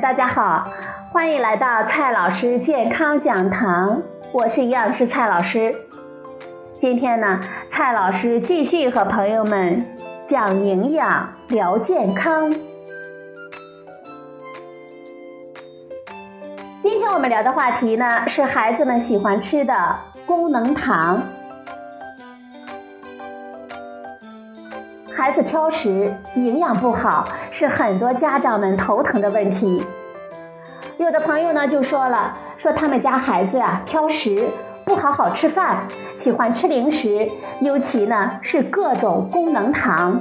大家好，欢迎来到蔡老师健康讲堂，我是营养师蔡老师。今天呢，蔡老师继续和朋友们讲营养、聊健康。今天我们聊的话题呢，是孩子们喜欢吃的功能糖。孩子挑食、营养不好，是很多家长们头疼的问题。有的朋友呢就说了，说他们家孩子呀挑食，不好好吃饭，喜欢吃零食，尤其呢是各种功能糖。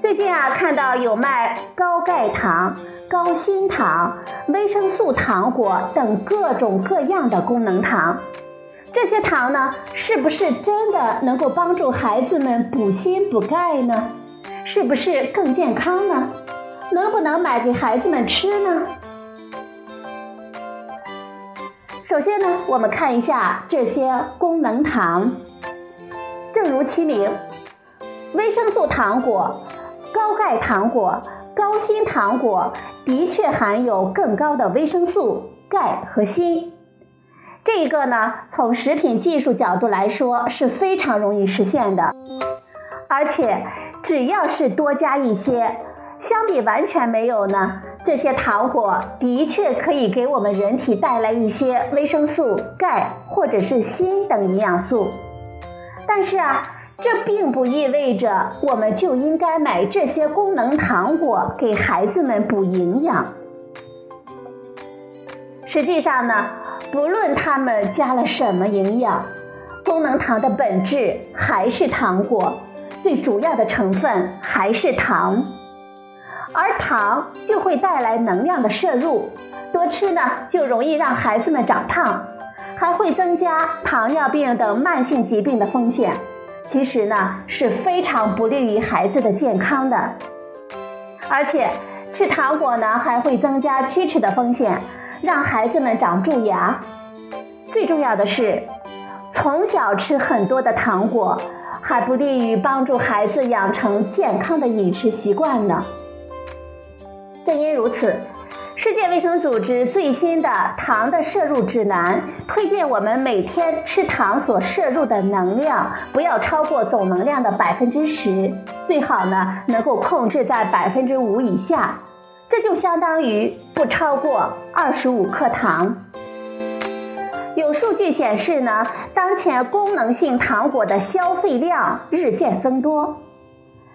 最近啊，看到有卖高钙糖、高锌糖、维生素糖果等各种各样的功能糖。这些糖呢，是不是真的能够帮助孩子们补锌补钙呢？是不是更健康呢？能不能买给孩子们吃呢？首先呢，我们看一下这些功能糖。正如其名，维生素糖果、高钙糖果、高锌糖果的确含有更高的维生素、钙和锌。这个呢，从食品技术角度来说是非常容易实现的，而且只要是多加一些，相比完全没有呢，这些糖果的确可以给我们人体带来一些维生素、钙或者是锌等营养素。但是啊，这并不意味着我们就应该买这些功能糖果给孩子们补营养。实际上呢。不论它们加了什么营养，功能糖的本质还是糖果，最主要的成分还是糖，而糖就会带来能量的摄入，多吃呢就容易让孩子们长胖，还会增加糖尿病等慢性疾病的风险，其实呢是非常不利于孩子的健康的，而且吃糖果呢还会增加龋齿的风险。让孩子们长蛀牙，最重要的是，从小吃很多的糖果，还不利于帮助孩子养成健康的饮食习惯呢。正因如此，世界卫生组织最新的糖的摄入指南推荐我们每天吃糖所摄入的能量不要超过总能量的百分之十，最好呢能够控制在百分之五以下。这就相当于不超过二十五克糖。有数据显示呢，当前功能性糖果的消费量日渐增多。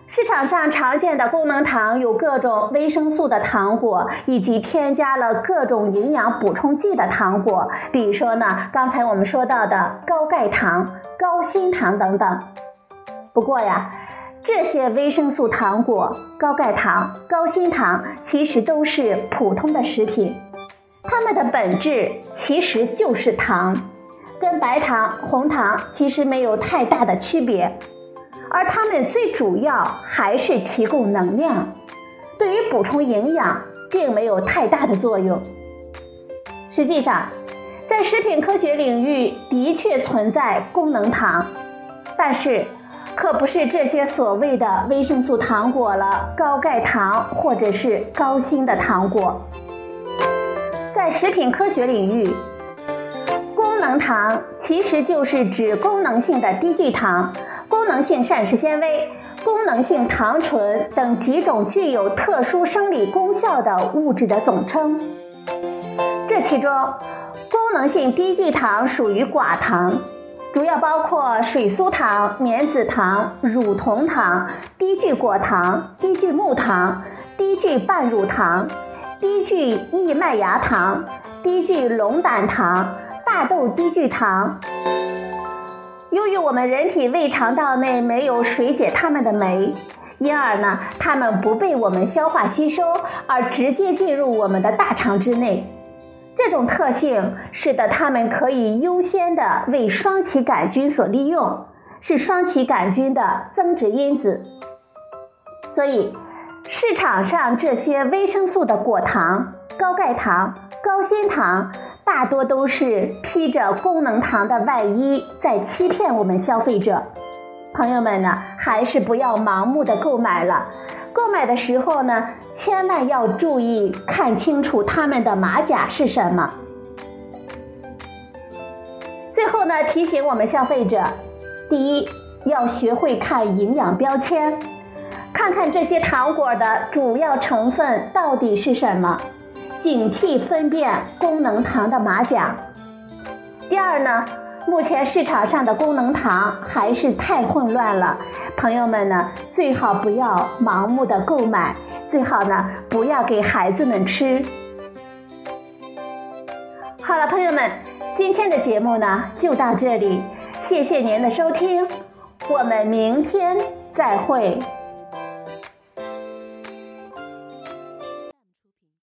市场上常见的功能糖有各种维生素的糖果，以及添加了各种营养补充剂的糖果，比如说呢，刚才我们说到的高钙糖、高锌糖等等。不过呀。这些维生素糖果、高钙糖、高锌糖其实都是普通的食品，它们的本质其实就是糖，跟白糖、红糖其实没有太大的区别，而它们最主要还是提供能量，对于补充营养并没有太大的作用。实际上，在食品科学领域的确存在功能糖，但是。可不是这些所谓的维生素糖果了，高钙糖或者是高锌的糖果。在食品科学领域，功能糖其实就是指功能性的低聚糖、功能性膳食纤维、功能性糖醇等几种具有特殊生理功效的物质的总称。这其中，功能性低聚糖属于寡糖。主要包括水苏糖、棉子糖、乳酮糖、低聚果糖、低聚木糖、低聚半乳糖、低聚异麦芽糖、低聚龙胆糖、大豆低聚糖。由于我们人体胃肠道内没有水解它们的酶，因而呢，它们不被我们消化吸收，而直接进入我们的大肠之内。这种特性使得它们可以优先的为双歧杆菌所利用，是双歧杆菌的增殖因子。所以，市场上这些维生素的果糖、高钙糖、高锌糖，大多都是披着功能糖的外衣，在欺骗我们消费者。朋友们呢，还是不要盲目的购买了。购买的时候呢，千万要注意看清楚它们的马甲是什么。最后呢，提醒我们消费者：第一，要学会看营养标签，看看这些糖果的主要成分到底是什么，警惕分辨功能糖的马甲。第二呢，目前市场上的功能糖还是太混乱了，朋友们呢最好不要盲目的购买，最好呢不要给孩子们吃。好了，朋友们，今天的节目呢就到这里，谢谢您的收听，我们明天再会。